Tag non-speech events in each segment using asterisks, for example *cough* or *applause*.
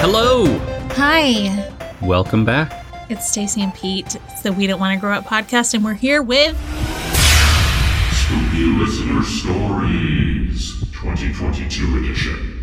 Hello. Hi, Welcome back. it's Stacy and Pete. It's the We Don't Want to Grow Up podcast, and we're here with Spooky Listener Stories 2022 edition.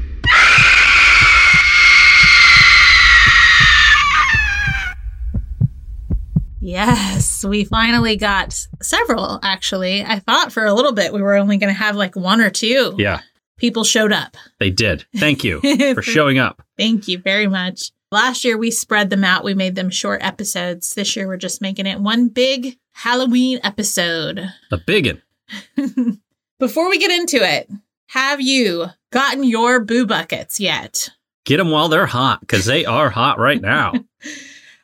Yes, we finally got several, actually. I thought for a little bit we were only going to have like one or two. Yeah, People showed up. they did. Thank you *laughs* for showing up. Thank you very much. Last year we spread them out. We made them short episodes. This year we're just making it one big Halloween episode. A biggin. *laughs* Before we get into it, have you gotten your boo buckets yet? Get them while they're hot because they are hot right now. *laughs*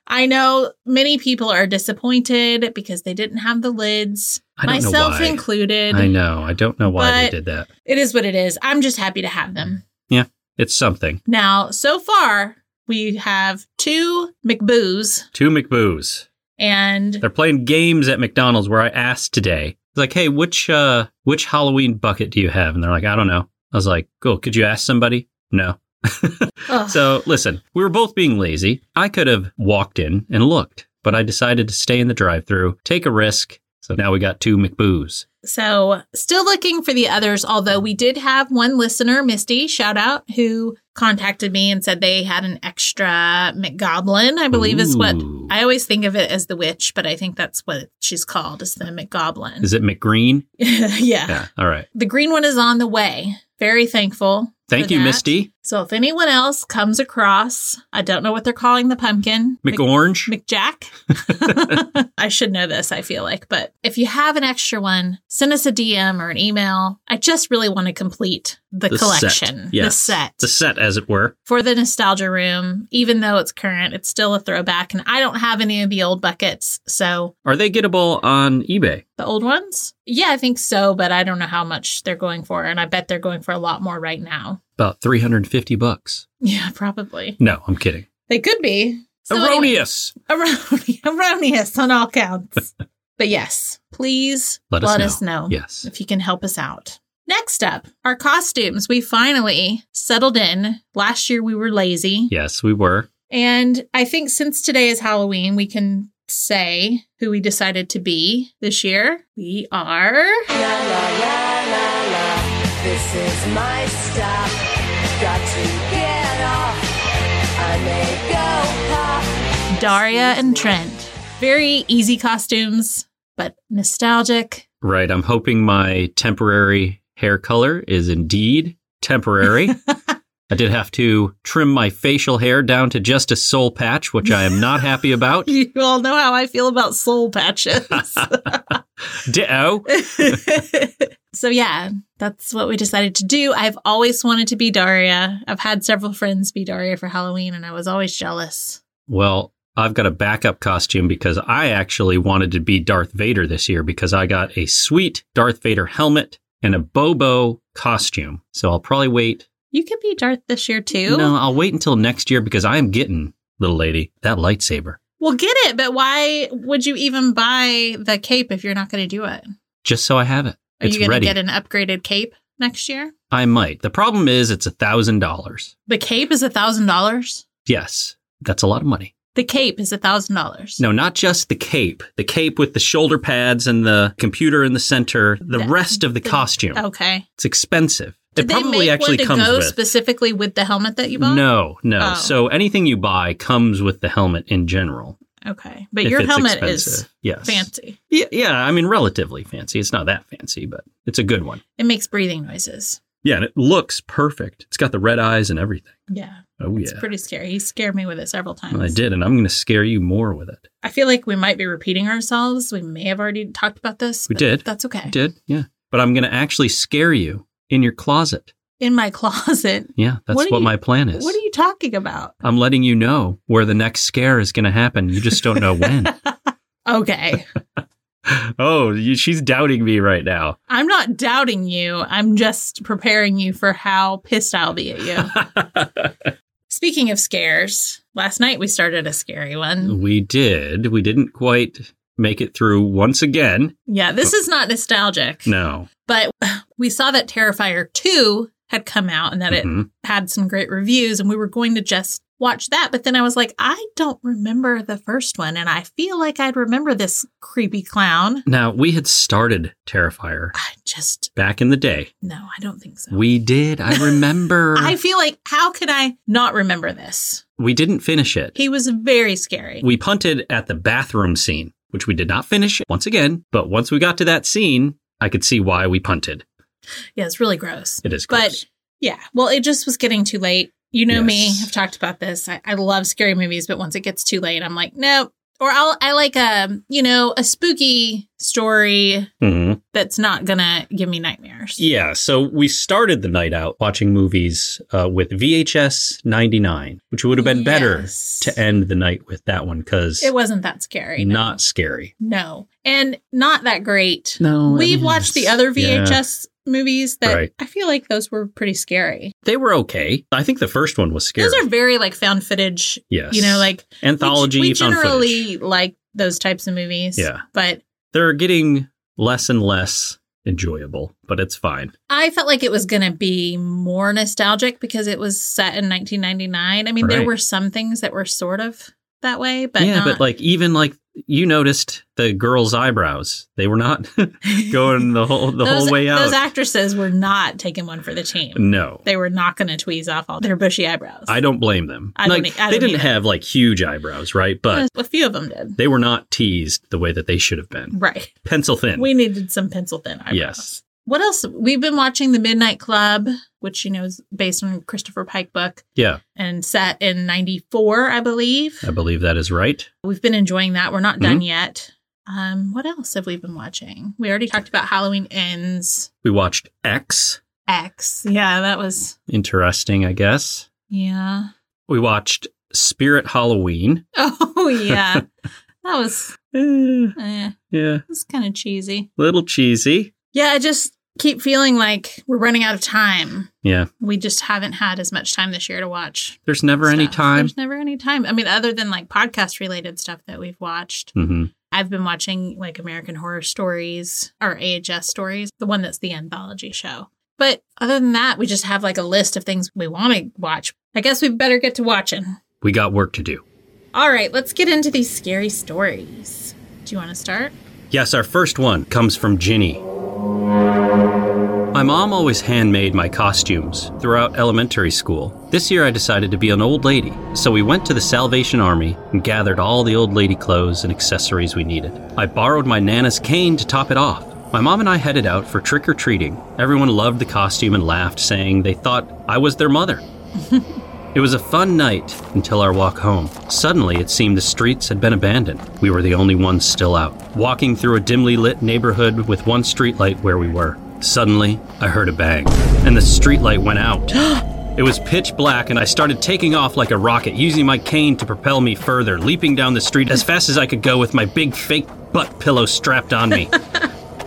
I know many people are disappointed because they didn't have the lids, I don't know myself why. included. I know. I don't know why they did that. It is what it is. I'm just happy to have them. Yeah, it's something. Now, so far, we have two McBoos Two McBoos. and They're playing games at McDonald's where I asked today. Like, hey, which uh which Halloween bucket do you have? And they're like, I don't know. I was like, cool. Could you ask somebody? No. So listen, we were both being lazy. I could have walked in and looked, but I decided to stay in the drive-through, take a risk. So now we got two McBoos. So, still looking for the others, although we did have one listener, Misty, shout out, who contacted me and said they had an extra McGoblin, I believe is what I always think of it as the witch, but I think that's what she's called, is the McGoblin. Is it McGreen? *laughs* yeah. Yeah. All right. The green one is on the way. Very thankful. Thank you, that. Misty. So, if anyone else comes across, I don't know what they're calling the pumpkin. Mc- McOrange. McJack. *laughs* I should know this, I feel like. But if you have an extra one, send us a DM or an email. I just really want to complete the, The collection, set. the set the set, as it were. for the nostalgia room. Even though it's current, it's still a throwback. And I don't have any of the old buckets. So Are they gettable on eBay? the old ones? Yeah, I think so. But I don't know how much they're going for. And I bet they're going for a lot more right now. About 350 bucks. Yeah, *laughs* probably. No, I'm kidding. They could be. So anyway- Erroneous. Erroneous, *laughs* erroneous on all counts. *laughs* but yes, please Let let, us us know Yes. if you can help us out. Next up, our costumes. We finally settled in. Last year we were lazy. Yes, we were. And I think since today is Halloween, we can say who we decided to be this year. We are La la la la la. This is my stop. Got to get off. I may go pop. Daria and Trent. Very easy costumes, but nostalgic. Right. I'm hoping my temporary hair color is indeed temporary. *laughs* I did have to trim my facial hair down to just a soul patch, which I am not happy about. *laughs* You all know how I feel about soul patches. *laughs* Ditto. Oh. so yeah, that's what we decided to do. I've always wanted to be Daria. I've had several friends be Daria for Halloween and I was always jealous. Well, I've got a backup costume because I actually wanted to be Darth Vader this year because I got a sweet Darth Vader helmet and a Bobo costume. So I'll probably wait. You could be Darth this year too. No, I'll wait until next year because I am getting, little lady, that lightsaber. Well, get it, but why would you even buy the cape if you're not going to do it? Just so I have it. Are it's you going to get an upgraded cape next year? I might. The problem is it's a thousand dollars. The cape is a thousand dollars. Yes, that's a lot of money. The cape is a thousand dollars. No, not just the cape. The cape with the shoulder pads and the computer in the center. The, The- rest of the, the- costume. Okay. It's expensive. Did it probably they make actually one to comes go with. specifically with the helmet that you bought? No, no. Oh. So anything you buy comes with the helmet in general. Okay, but if your helmet is yes. fancy. Yeah, yeah. I mean, relatively fancy. It's not that fancy, but it's a good one. It makes breathing noises. Yeah, and it looks perfect. It's got the red eyes and everything. Yeah, Oh it's yeah. pretty scary. He scared me with it several times. Well, I did, and I'm going to scare you more with it. I feel like we might be repeating ourselves. We may have already talked about this. We did. That's okay. We did, yeah. But I'm going to actually scare you in your closet. In my *laughs* closet. Yeah, that's What what, you- my plan is. What are you talking about? I'm letting you know where the next scare is going to happen. You just don't know when. *laughs* Okay. *laughs* *laughs* oh, you, she's doubting me right now. I'm not doubting you. I'm just preparing you for how pissed I'll be at you. *laughs* Speaking of scares, last night we started a scary one. We did. We didn't quite make it through once again. Yeah, this is not nostalgic, No. but *sighs* we saw that Terrifier 2 had come out and that Mhm. it had some great reviews, and we were going to just watch that. But then I was like, I don't remember the first one, and I feel like I'd remember this creepy clown. Now, we had started Terrifier I just, back in the day. no, I don't think so. We did. I *laughs* remember. I feel like, how could I not remember this? we didn't finish it. He was very scary. We punted at the bathroom scene, which we did not finish once again. But once we got to that scene, I could see why we punted. yeah, it's really gross. It is But- Yeah. Well, it just was getting too late. You know me. I've talked about this. I, I love scary movies, but once it gets too late, I'm like, no. Or I'll I like a you know a spooky story Mhm. that's not gonna give me nightmares. Yeah, so we started the night out watching movies uh, with VHS 99, which would have been better to end the night with that one because It wasn't that scary. no. not scary. no, and not that great. No, We've mean, watched the other yeah. Movies that Right. I feel like those were pretty scary. They were okay. I think the first one was scary. Those are very like found footage. yes. You know, like anthology We, found generally footage. like those types of movies. Yeah. but They're getting less and less enjoyable, but it's fine. I felt like it was going to be more nostalgic because it was set in 1999. I mean, there were some things that were sort of that way, but yeah, not. but like even like you noticed the girl's eyebrows. They were not *laughs* going the whole the those, whole way out. Those actresses were not taking one for the team. no. They were not going to tweeze off all their bushy eyebrows. I don't blame them. I don't like e- I they don't didn't either. have like huge eyebrows, right? But a few of them did. they were not teased the way that they should have been. Right. Pencil thin. We needed some pencil thin eyebrows. Yes. What else? We've been watching The Midnight Club, which, you know, is based on Christopher Pike book yeah, and set in 94, I believe. I believe that is right. We've been enjoying that. We're not Mm-hmm. done yet. Um, what else have we been watching? We already talked about Halloween Ends. We watched X. X. Yeah, that was Interesting, I guess. yeah. We watched Spirit Halloween. *laughs* Oh yeah. that was *laughs* eh, yeah, it was kind of cheesy. little cheesy. Yeah, I just keep feeling like we're running out of time. Yeah, We just haven't had as much time this year to watch. there's never any time. There's never any time. I mean, other than like podcast related stuff that we've watched. hmm I've been watching like American Horror Stories or AHS Stories, the one that's the anthology show. But other than that, we just have like a list of things we want to watch. I guess we better get to watching. We got work to do. All right, let's get into these scary stories. Do you want to start? Yes, our first one comes from Ginny. My mom always handmade my costumes throughout elementary school. This year I decided to be an old lady, so we went to the Salvation Army and gathered all the old lady clothes and accessories we needed. I borrowed my Nana's cane to top it off. My mom and I headed out for trick or treating. Everyone loved the costume and laughed, saying they thought I was their mother. *laughs* It was a fun night until our walk home. Suddenly, it seemed the streets had been abandoned. We were the only ones still out, walking through a dimly lit neighborhood with one streetlight where we were. Suddenly, I heard a bang, and the streetlight went out. It was pitch black, and I started taking off like a rocket, using my cane to propel me further, leaping down the street as fast as I could go with my big fake butt pillow strapped on me. *laughs*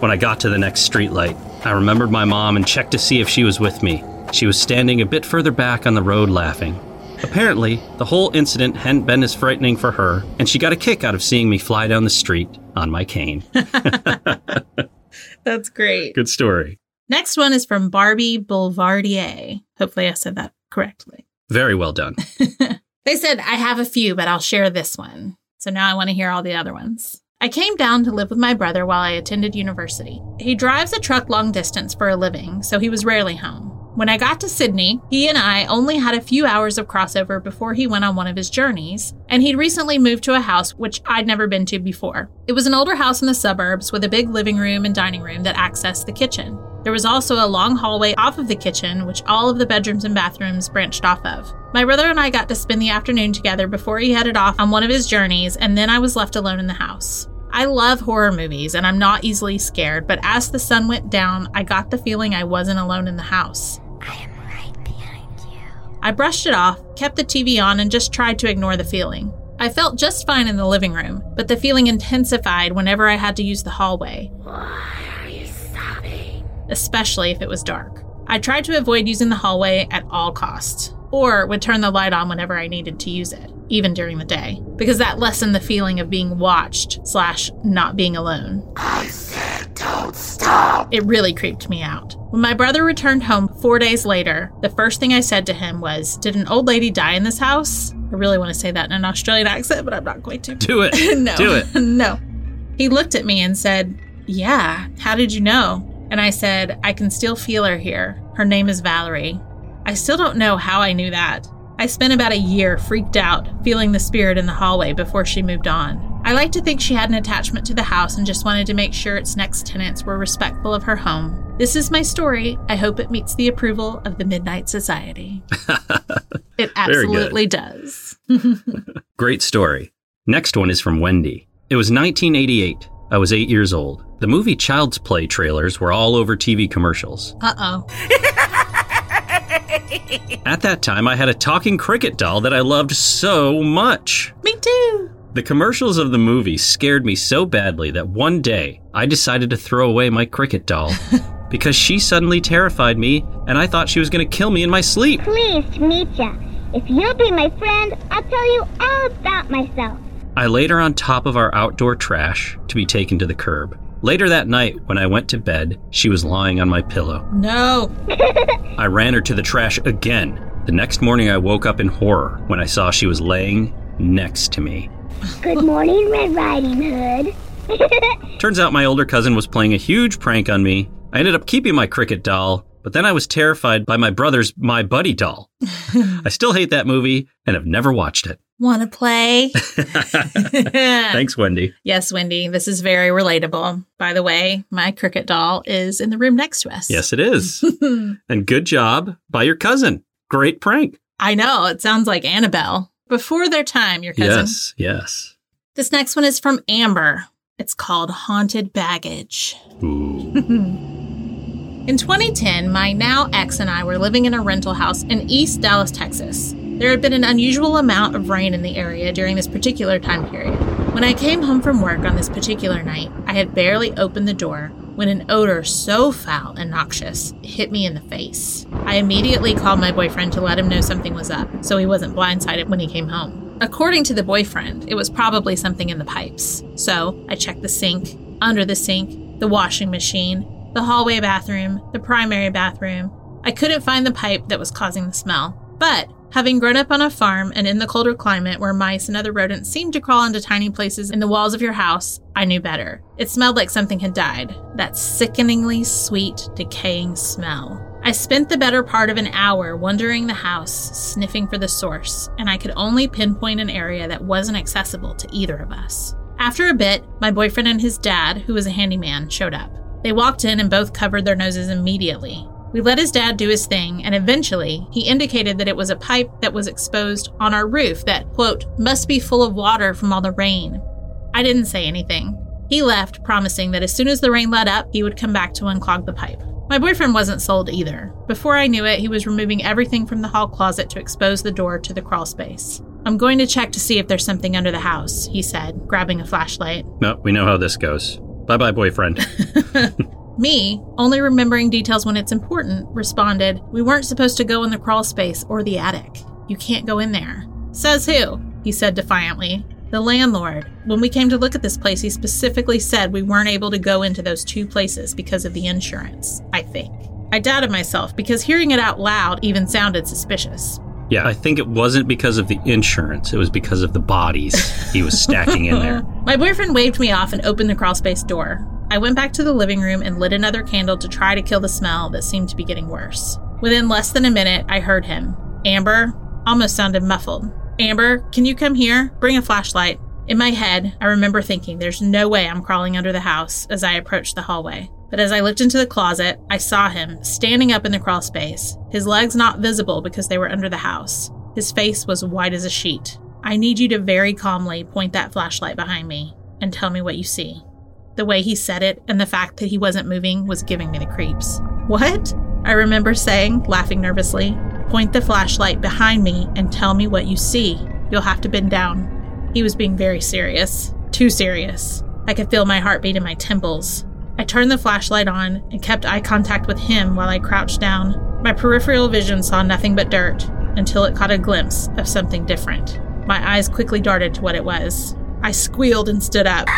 When I got to the next streetlight, I remembered my mom and checked to see if she was with me. She was standing a bit further back on the road laughing. Apparently, the whole incident hadn't been as frightening for her, and she got a kick out of seeing me fly down the street on my cane. *laughs* *laughs* *laughs* That's great. Good story. Next one is from Barbie Boulevardier. Hopefully, I said that correctly. Very well done. *laughs* They said, I have a few, but I'll share this one. So now I want to hear all the other ones. I came down to live with my brother while I attended university. He drives a truck long distance for a living, so he was rarely home. When I got to Sydney, he and I only had a few hours of crossover before he went on one of his journeys, and he'd recently moved to a house which I'd never been to before. It was an older house in the suburbs with a big living room and dining room that accessed the kitchen. There was also a long hallway off of the kitchen, which all of the bedrooms and bathrooms branched off of. My brother and I got to spend the afternoon together before he headed off on one of his journeys, and then I was left alone in the house. I love horror movies and I'm not easily scared, but as the sun went down, I got the feeling I wasn't alone in the house. I am right behind you. I brushed it off, kept the TV on, and just tried to ignore the feeling. I felt just fine in the living room, but the feeling intensified whenever I had to use the hallway, Why are you sobbing? especially if it was dark. I tried to avoid using the hallway at all costs. or would turn the light on whenever I needed to use it, even during the day, because that lessened the feeling of being watched slash not being alone. I said don't stop. It really creeped me out. When my brother returned home four days later, the first thing I said to him was, Did an old lady die in this house? I really want to say that in an Australian accent, but I'm not going to. Do it. *laughs* no. Do it. *laughs* no. He looked at me and said, Yeah, how did you know? And I said, I can still feel her here. Her name is Valerie. I still don't know how I knew that. I spent about a year freaked out, feeling the spirit in the hallway before she moved on. I like to think she had an attachment to the house and just wanted to make sure its next tenants were respectful of her home. This is my story. I hope it meets the approval of the Midnight Society. *laughs* it absolutely does. *laughs* Great story. Next one is from Wendy. It was 1988. I was eight years old. The movie Child's Play trailers were all over TV commercials. Uh oh. *laughs* At that time, I had a talking cricket doll that I loved so much. Me too. The commercials of the movie scared me so badly that one day I decided to throw away my cricket doll *laughs* because she suddenly terrified me and I thought she was going to kill me in my sleep. Please, to meet ya. If you'll be my friend, I'll tell you all about myself. I laid her on top of our outdoor trash to be taken to the curb. Later that night, when I went to bed, she was lying on my pillow. No. *laughs* I ran her to the trash again. The next morning, I woke up in horror when I saw she was laying next to me. Good morning, Red Riding Hood. *laughs* Turns out my older cousin was playing a huge prank on me. I ended up keeping my cricket doll, but then I was terrified by my brother's My Buddy doll. *laughs* I still hate that movie and have never watched it. Want to play? *laughs* *laughs* Thanks, Wendy. Yes, Wendy, this is very relatable. By the way, my cricket doll is in the room next to us. Yes, it is. *laughs* and good job by your cousin. Great prank. I know. It sounds like Annabelle. Before their time, your cousin. Yes, yes. This next one is from Amber. It's called Haunted Baggage. Ooh. In 2010, my now ex and I were living in a rental house in East Dallas, Texas. There had been an unusual amount of rain in the area during this particular time period. When I came home from work on this particular night, I had barely opened the door when an odor so foul and noxious hit me in the face. I immediately called my boyfriend to let him know something was up so he wasn't blindsided when he came home. According to the boyfriend, it was probably something in the pipes. So I checked the sink, under the sink, the washing machine, the hallway bathroom, the primary bathroom. I couldn't find the pipe that was causing the smell. But having grown up on a farm and in the colder climate where mice and other rodents seem to crawl into tiny places in the walls of your house, I knew better. It smelled like something had died. That sickeningly sweet, decaying smell. I spent the better part of an hour wandering the house, sniffing for the source, and I could only pinpoint an area that wasn't accessible to either of us. After a bit, my boyfriend and his dad, who was a handyman, showed up. They walked in and both covered their noses immediately. We let his dad do his thing, and eventually he indicated that it was a pipe that was exposed on our roof that, quote, must be full of water from all the rain. I didn't say anything. He left, promising that as soon as the rain let up, he would come back to unclog the pipe. My boyfriend wasn't sold either. Before I knew it, he was removing everything from the hall closet to expose the door to the crawl space. I'm going to check to see if there's something under the house, he said, grabbing a flashlight. No, we know how this goes. Bye bye, boyfriend. *laughs* Me, only remembering details when it's important, responded, We weren't supposed to go in the crawl space or the attic. You can't go in there. Says who? He said defiantly. The landlord. When we came to look at this place, he specifically said we weren't able to go into those two places because of the insurance, I think. I doubted myself because hearing it out loud even sounded suspicious. Yeah, I think it wasn't because of the insurance. It was because of the bodies he was stacking in there. *laughs* My boyfriend waved me off and opened the crawl space door. I went back to the living room and lit another candle to try to kill the smell that seemed to be getting worse. Within less than a minute, I heard him. Amber almost sounded muffled. Amber, can you come here? Bring a flashlight. In my head, I remember thinking there's no way I'm crawling under the house as I approached the hallway. But as I looked into the closet, I saw him standing up in the crawl space, his legs not visible because they were under the house. His face was white as a sheet. I need you to very calmly point that flashlight behind me and tell me what you see. The way he said it and the fact that he wasn't moving was giving me the creeps. What? I remember saying, laughing nervously. Point the flashlight behind me and tell me what you see. You'll have to bend down. He was being very serious. Too serious. I could feel my heartbeat in my temples. I turned the flashlight on and kept eye contact with him while I crouched down. My peripheral vision saw nothing but dirt. until it caught a glimpse of something different. My eyes quickly darted to what it was. I squealed and stood up.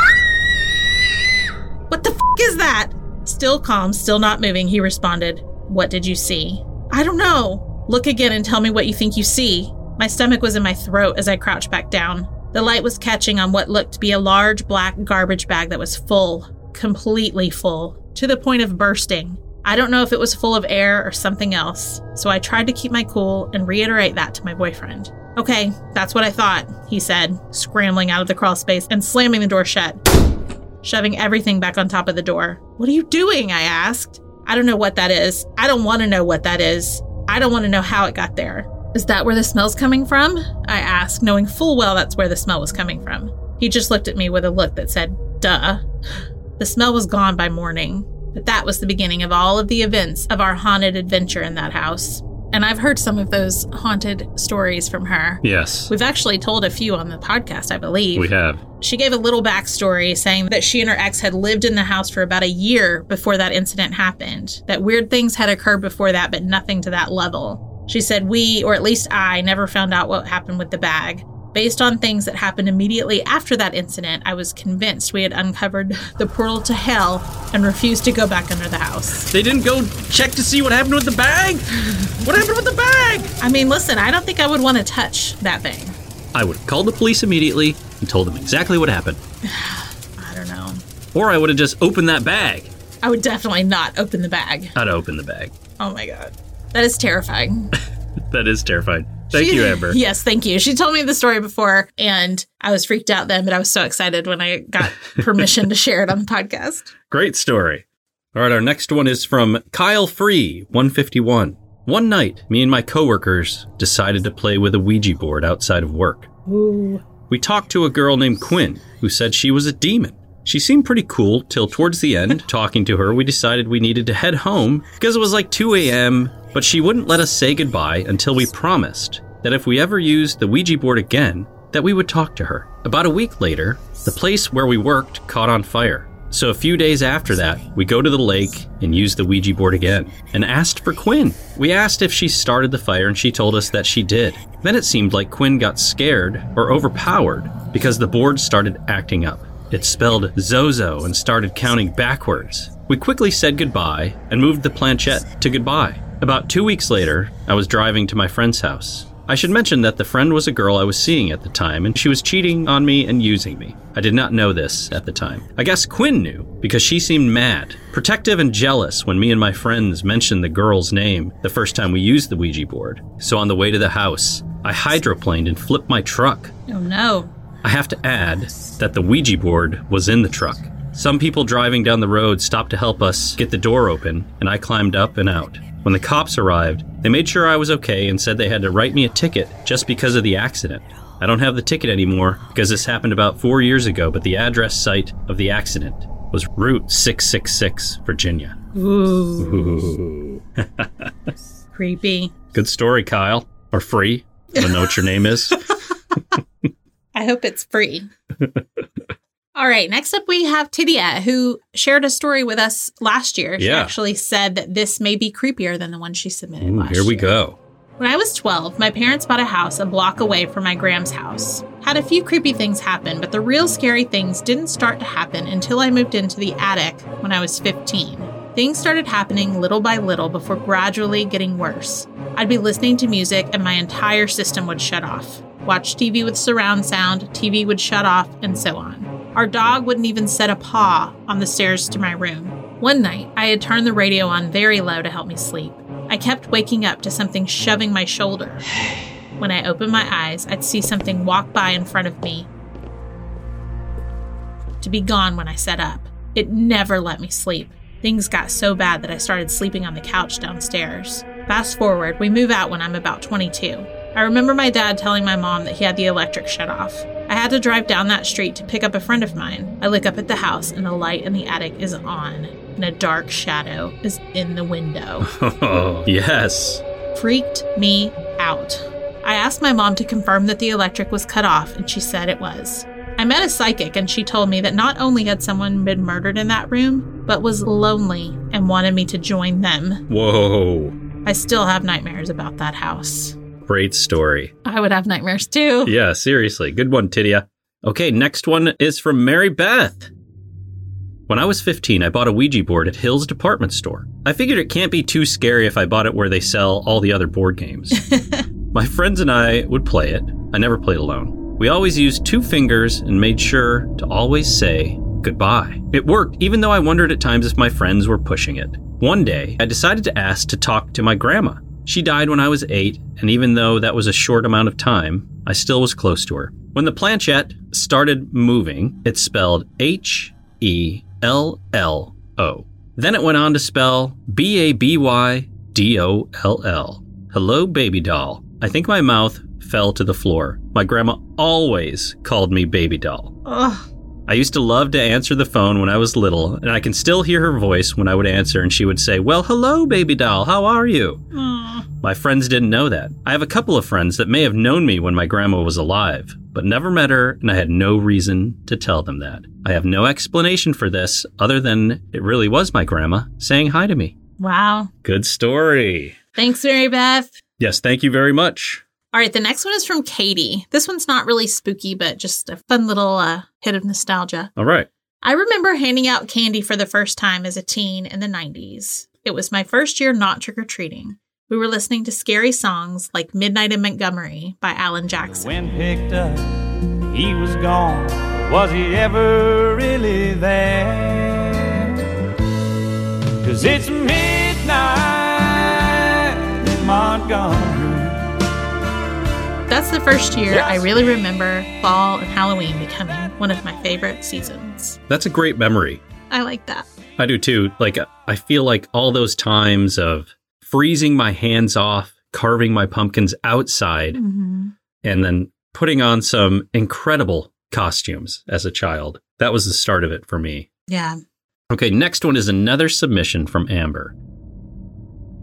That? Still calm, still not moving, he responded. What did you see? I don't know. Look again and tell me what you think you see. My stomach was in my throat as I crouched back down. The light was catching on what looked to be a large black garbage bag that was full, completely full, to the point of bursting. I don't know if it was full of air or something else, so I tried to keep my cool and reiterate that to my boyfriend. Okay, that's what I thought, he said, scrambling out of the crawl space and slamming the door shut, shoving everything back on top of the door. What are you doing? I asked. I don't know what that is. I don't want to know what that is. I don't want to know how it got there. Is that where the smell's coming from? I asked, knowing full well that's where the smell was coming from. He just looked at me with a look that said, duh. *sighs* The smell was gone by morning, but that was the beginning of all of the events of our haunted adventure in that house. And I've heard some of those haunted stories from her. Yes, We've actually told a few on the podcast, I believe. we have. She gave a little backstory saying that she and her ex had lived in the house for about a year before that incident happened, that weird things had occurred before that, but nothing to that level. She said, We, or at least I, never found out what happened with the bag. Based on things that happened immediately after that incident, I was convinced we had uncovered the portal to hell and refused to go back under the house. They didn't go check to see what happened with the bag? What happened with the bag? I mean, listen, I don't think I would want to touch that thing. I would have called the police immediately and told them exactly what happened. *sighs* I don't know. Or I would have just opened that bag. I would definitely not open the bag. I'd open the bag. Oh my God. That is terrifying. *laughs* That is terrifying. Thank She- you, Amber. *laughs* Yes, thank you. She told me the story before, and I was freaked out then, but I was so excited when I got *laughs* permission to share it on the podcast. Great story. All right, our next one is from Kyle Free, 151. One night, me and my coworkers decided to play with a Ouija board outside of work. Ooh. We talked to a girl named Quinn who said she was a demon. She seemed pretty cool till towards the end. *laughs* Talking to her, we decided we needed to head home because it was like 2 a.m., but she wouldn't let us say goodbye until we promised that if we ever used the Ouija board again, that we would talk to her. About a week later, the place where we worked caught on fire. So a few days after that, we go to the lake and use the Ouija board again and asked for Quinn. We asked if she started the fire and she told us that she did. Then it seemed like Quinn got scared or overpowered because the board started acting up. It spelled Zozo and started counting backwards. We quickly said goodbye and moved the planchette to goodbye. About two weeks later, I was driving to my friend's house. I should mention that the friend was a girl I was seeing at the time, and she was cheating on me and using me. I did not know this at the time. I guess Quinn knew, because she seemed mad, protective, and jealous when me and my friends mentioned the girl's name the first time we used the Ouija board. So on the way to the house, I hydroplaned and flipped my truck. Oh no. I have to add that the Ouija board was in the truck. Some people driving down the road stopped to help us get the door open, and I climbed up and out. When the cops arrived, they made sure I was okay and said they had to write me a ticket just because of the accident. I don't have the ticket anymore because this happened about four years ago, but the address site of the accident was Route 666, Virginia. Ooh. *laughs* Creepy. Good story, Kyle. Or free. I don't know what your name is. *laughs* I hope it's free. *laughs* All right, next up we have Tidia, who shared a story with us last year. She Yeah. actually said that this may be creepier than the one she submitted Ooh, last here we year. go. When I was 12, my parents bought a house a block away from my Graham's house. Had a few creepy things happen, but the real scary things didn't start to happen until I moved into the attic when I was 15. Things started happening little by little before gradually getting worse. I'd be listening to music and my entire system would shut off. Watch TV with surround sound, TV would shut off, and so on. Our dog wouldn't even set a paw on the stairs to my room. One night, I had turned the radio on very low to help me sleep. I kept waking up to something shoving my shoulder. *sighs* When I opened my eyes, I'd see something walk by in front of me to be gone when I sat up. It never let me sleep. Things got so bad that I started sleeping on the couch downstairs. Fast forward, we move out when I'm about 22. I remember my dad telling my mom that he had the electric shut off. I had to drive down that street to pick up a friend of mine. I look up at the house and the light in the attic is on, and a dark shadow is in the window Oh, *laughs* yes. freaked me out. I asked my mom to confirm that the electric was cut off, and she said it was. I met a psychic, and she told me that not only had someone been murdered in that room, but was lonely and wanted me to join them. Whoa. I still have nightmares about that house. Great story. I would have nightmares too. Yeah, seriously. Good one, Tidia. Okay, next one is from Mary Beth. When I was 15, I bought a Ouija board at Hill's department store. I figured it can't be too scary if I bought it where they sell all the other board games. *laughs* My friends and I would play it. I never played alone. We always used two fingers and made sure to always say goodbye. It worked, even though I wondered at times if my friends were pushing it. One day, I decided to ask to talk to my grandma. She died when I was eight, and even though that was a short amount of time, I still was close to her. When the planchette started moving, it spelled H E L L O. Then it went on to spell B A B Y D O L L. Hello, baby doll. I think my mouth fell to the floor. My grandma always called me baby doll. Ugh. I used to love to answer the phone when I was little, and I can still hear her voice when I would answer, and she would say, Well, hello, baby doll, how are you? My friends didn't know that. I have a couple of friends that may have known me when my grandma was alive, but never met her, and I had no reason to tell them that. I have no explanation for this other than it really was my grandma saying hi to me. Wow. Good story. Thanks, Mary Beth. Yes, thank you very much. All right, the next one is from Katie. This one's not really spooky, but just a fun little uh, hit of nostalgia. All right. I remember handing out candy for the first time as a teen in the 90s. It was my first year not trick or treating. We were listening to scary songs like Midnight in Montgomery by Alan Jackson. When picked up, he was gone. Was he ever really there? Cause it's midnight in Montgomery. That's the first year I really remember fall and Halloween becoming one of my favorite seasons. That's a great memory. I like that. I do too. Like, I feel like all those times of freezing my hands off, carving my pumpkins outside, hmm and then putting on some incredible costumes as a child. That was the start of it for me. Yeah. Okay, next one is another submission from Amber.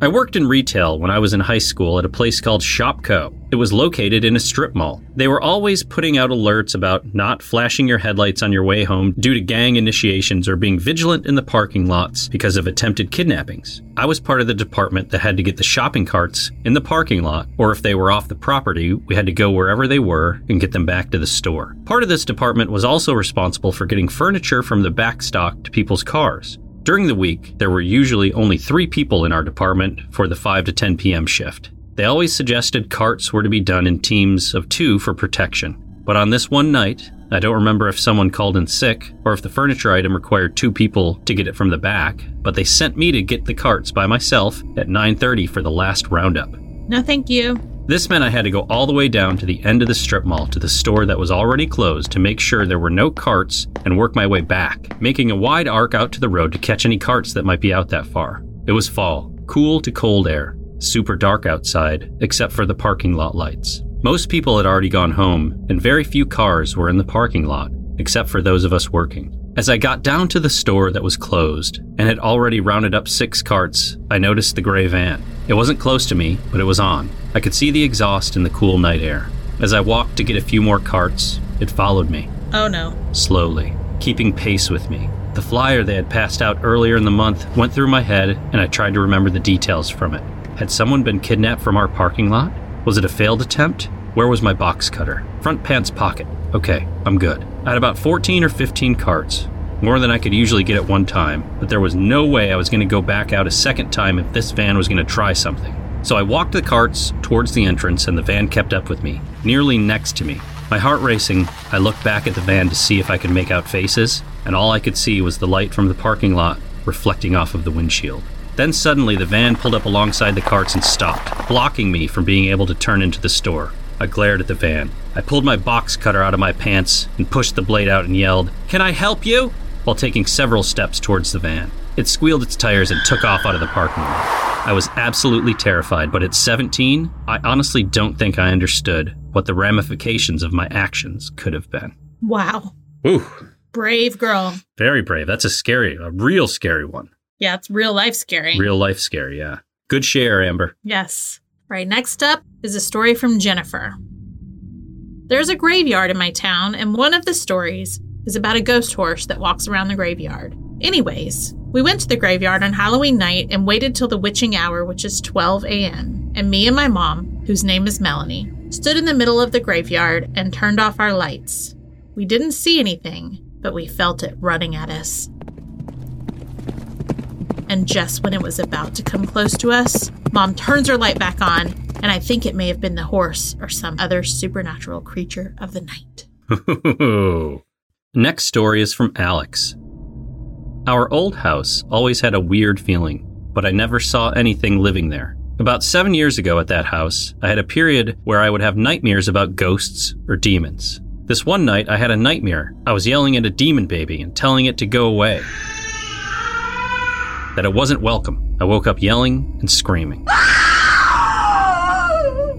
I worked in retail when I was in high school at a place called Shopko. It was located in a strip mall. They were always putting out alerts about not flashing your headlights on your way home due to gang initiations or being vigilant in the parking lots because of attempted kidnappings. I was part of the department that had to get the shopping carts in the parking lot, or if they were off the property, we had to go wherever they were and get them back to the store. Part of this department was also responsible for getting furniture from the back stock to people's cars. During the week, there were usually only three people in our department for the 5 to 10 p.m. shift. They always suggested carts were to be done in teams of two for protection. But on this one night, I don't remember if someone called in sick or if the furniture item required two people to get it from the back, but they sent me to get the carts by myself at 9:30 for the last roundup. No, thank you. This meant I had to go all the way down to the end of the strip mall to the store that was already closed to make sure there were no carts and work my way back, making a wide arc out to the road to catch any carts that might be out that far. It was fall, cool to cold air, super dark outside, except for the parking lot lights. Most people had already gone home, and very few cars were in the parking lot, except for those of us working. As I got down to the store that was closed and had already rounded up six carts, I noticed the gray van. It wasn't close to me, but it was on. I could see the exhaust in the cool night air. As I walked to get a few more carts, it followed me, Oh no. slowly, keeping pace with me. The flyer they had passed out earlier in the month went through my head, and I tried to remember the details from it. Had someone been kidnapped from our parking lot? Was it a failed attempt? Where was my box cutter? Front pants pocket. Okay, I'm good. I had about 14 or 15 carts, more than I could usually get at one time, but there was no way I was going to go back out a second time if this van was going to try something. So I walked the carts towards the entrance, and the van kept up with me, nearly next to me. My heart racing, I looked back at the van to see if I could make out faces, and all I could see was the light from the parking lot reflecting off of the windshield. Then suddenly the van pulled up alongside the carts and stopped, blocking me from being able to turn into the store. I glared at the van. I pulled my box cutter out of my pants and pushed the blade out and yelled, Can I help you? while taking several steps towards the van. It squealed its tires and took off out of the parking lot. I was absolutely terrified, but at 17, I honestly don't think I understood what the ramifications of my actions could have been. Wow. Ooh, Brave girl. very brave. That's a scary, a real scary one. Yeah, it's real life scary. Real life scary, yeah. Good share, Amber. Yes. Right, next up is a story from Jennifer. There's a graveyard in my town, and one of the stories is about a ghost horse that walks around the graveyard. Anyways, we went to the graveyard on Halloween night and waited till the witching hour, which is 12 a.m., and me and my mom, whose name is Melanie, stood in the middle of the graveyard and turned off our lights. We didn't see anything, but we felt it running at us. And just when it was about to come close to us, Mom turns her light back on, and I think it may have been the horse or some other supernatural creature of the night. *laughs* Next story is from Alex. Our old house always had a weird feeling, but I never saw anything living there. About seven years ago at that house, I had a period where I would have nightmares about ghosts or demons. This one night, I had a nightmare. I was yelling at a demon baby and telling it to go away. That it wasn't welcome. I woke up yelling and screaming.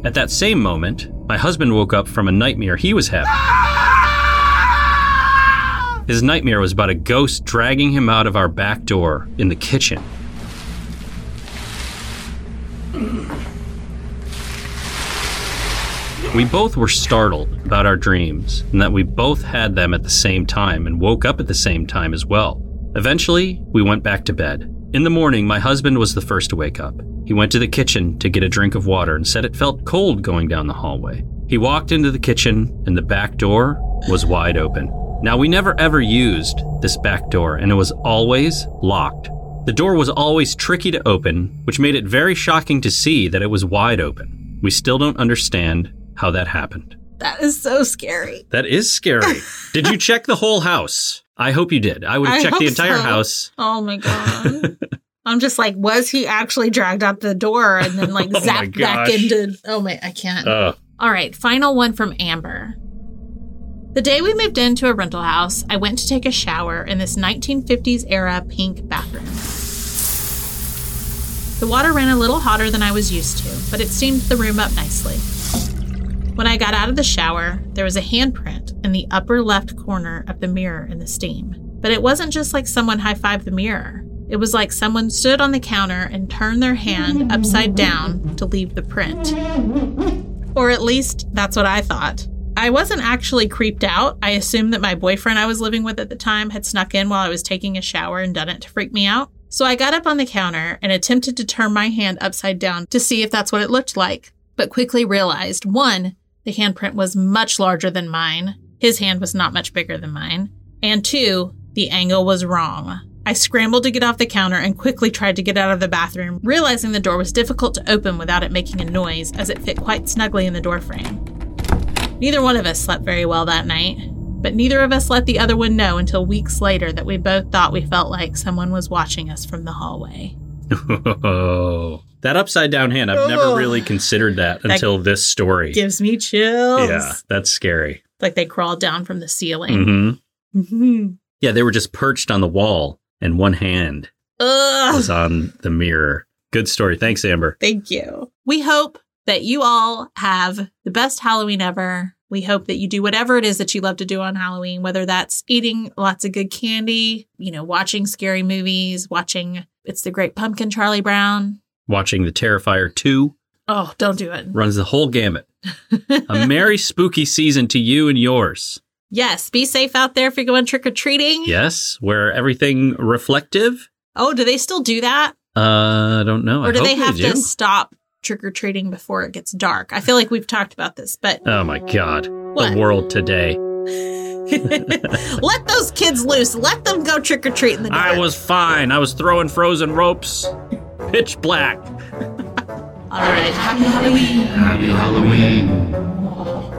At that same moment, my husband woke up from a nightmare he was having. His nightmare was about a ghost dragging him out of our back door in the kitchen. We both were startled about our dreams and that we both had them at the same time and woke up at the same time as well. Eventually, we went back to bed. In the morning, my husband was the first to wake up. He went to the kitchen to get a drink of water and said it felt cold going down the hallway. He walked into the kitchen and the back door was wide open. Now, we never ever used this back door and it was always locked. The door was always tricky to open, which made it very shocking to see that it was wide open. We still don't understand how that happened. That is so scary. That is scary. *laughs* did you check the whole house? I hope you did. I would have checked the entire so. house. Oh my *laughs* god. I'm just like, was he actually dragged out the door and then like *laughs* Oh zapped back into? Oh my, I can't. Ugh. All right, final one from Amber. The day we moved into a rental house, I went to take a shower in this 1950s era pink bathroom. The water ran a little hotter than I was used to, but it steamed the room up nicely. When I got out of the shower, there was a handprint in the upper left corner of the mirror in the steam. But it wasn't just like someone high fived the mirror. It was like someone stood on the counter and turned their hand upside down to leave the print. Or at least that's what I thought. I wasn't actually creeped out. I assumed that my boyfriend I was living with at the time had snuck in while I was taking a shower and done it to freak me out. So I got up on the counter and attempted to turn my hand upside down to see if that's what it looked like, but quickly realized one, the handprint was much larger than mine. His hand was not much bigger than mine. And two, the angle was wrong. I scrambled to get off the counter and quickly tried to get out of the bathroom, realizing the door was difficult to open without it making a noise as it fit quite snugly in the doorframe. Neither one of us slept very well that night, but neither of us let the other one know until weeks later that we both thought we felt like someone was watching us from the hallway. *laughs* that upside down hand, I've never really considered that That until this story. Gives me chills. Yeah, that's scary. Like they crawled down from the ceiling. hmm Mhm. Yeah, they were just perched on the wall and one hand Ugh. was on the mirror. Good story. Thanks, Amber. Thank you. We hope that you all have the best Halloween ever. We hope that you do whatever it is that you love to do on Halloween, whether that's eating lots of good candy, you know, watching scary movies, watching It's the Great Pumpkin, Charlie Brown. Watching The Terrifier 2 Oh, don't do it. runs the whole gamut. A *laughs* merry spooky season to you and yours. Yes, be safe out there if you're going trick or treating. Yes, wear everything reflective. Oh, do they still do that? Uh, I don't know. Or do they have do. to stop trick or treating before it gets dark? I feel like we've talked about this, but Oh my God. What? The world today. *laughs* let those kids loose. Let them go trick or treat in the dark. I was fine. I was throwing frozen ropes. Pitch black. All right. Happy Halloween. Happy Halloween.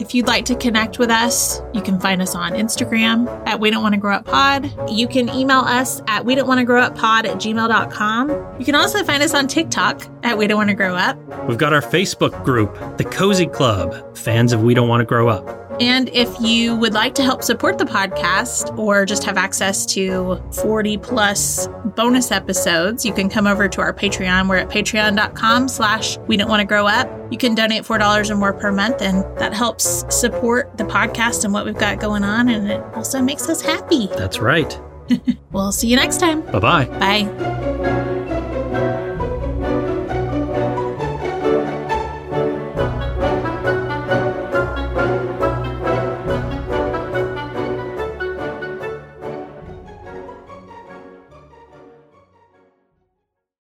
If you'd like to connect with us, you can find us on Instagram at We Don't Want to Grow Up Pod. You can email us at We Don't Want to Grow Up Pod at gmail.com. You can also find us on TikTok at We Don't Want to Grow Up. We've got our Facebook group, The Cozy Club, fans of We Don't Want to Grow Up. And if you would like to help support the podcast or just have access to 40 plus bonus episodes, you can come over to our Patreon. We're at patreon.com slash we don't want to grow up. You can donate $4 or more per month, and that helps support the podcast and what we've got going on. And it also makes us happy. That's right. *laughs* We'll see you next time. Bye bye. Bye.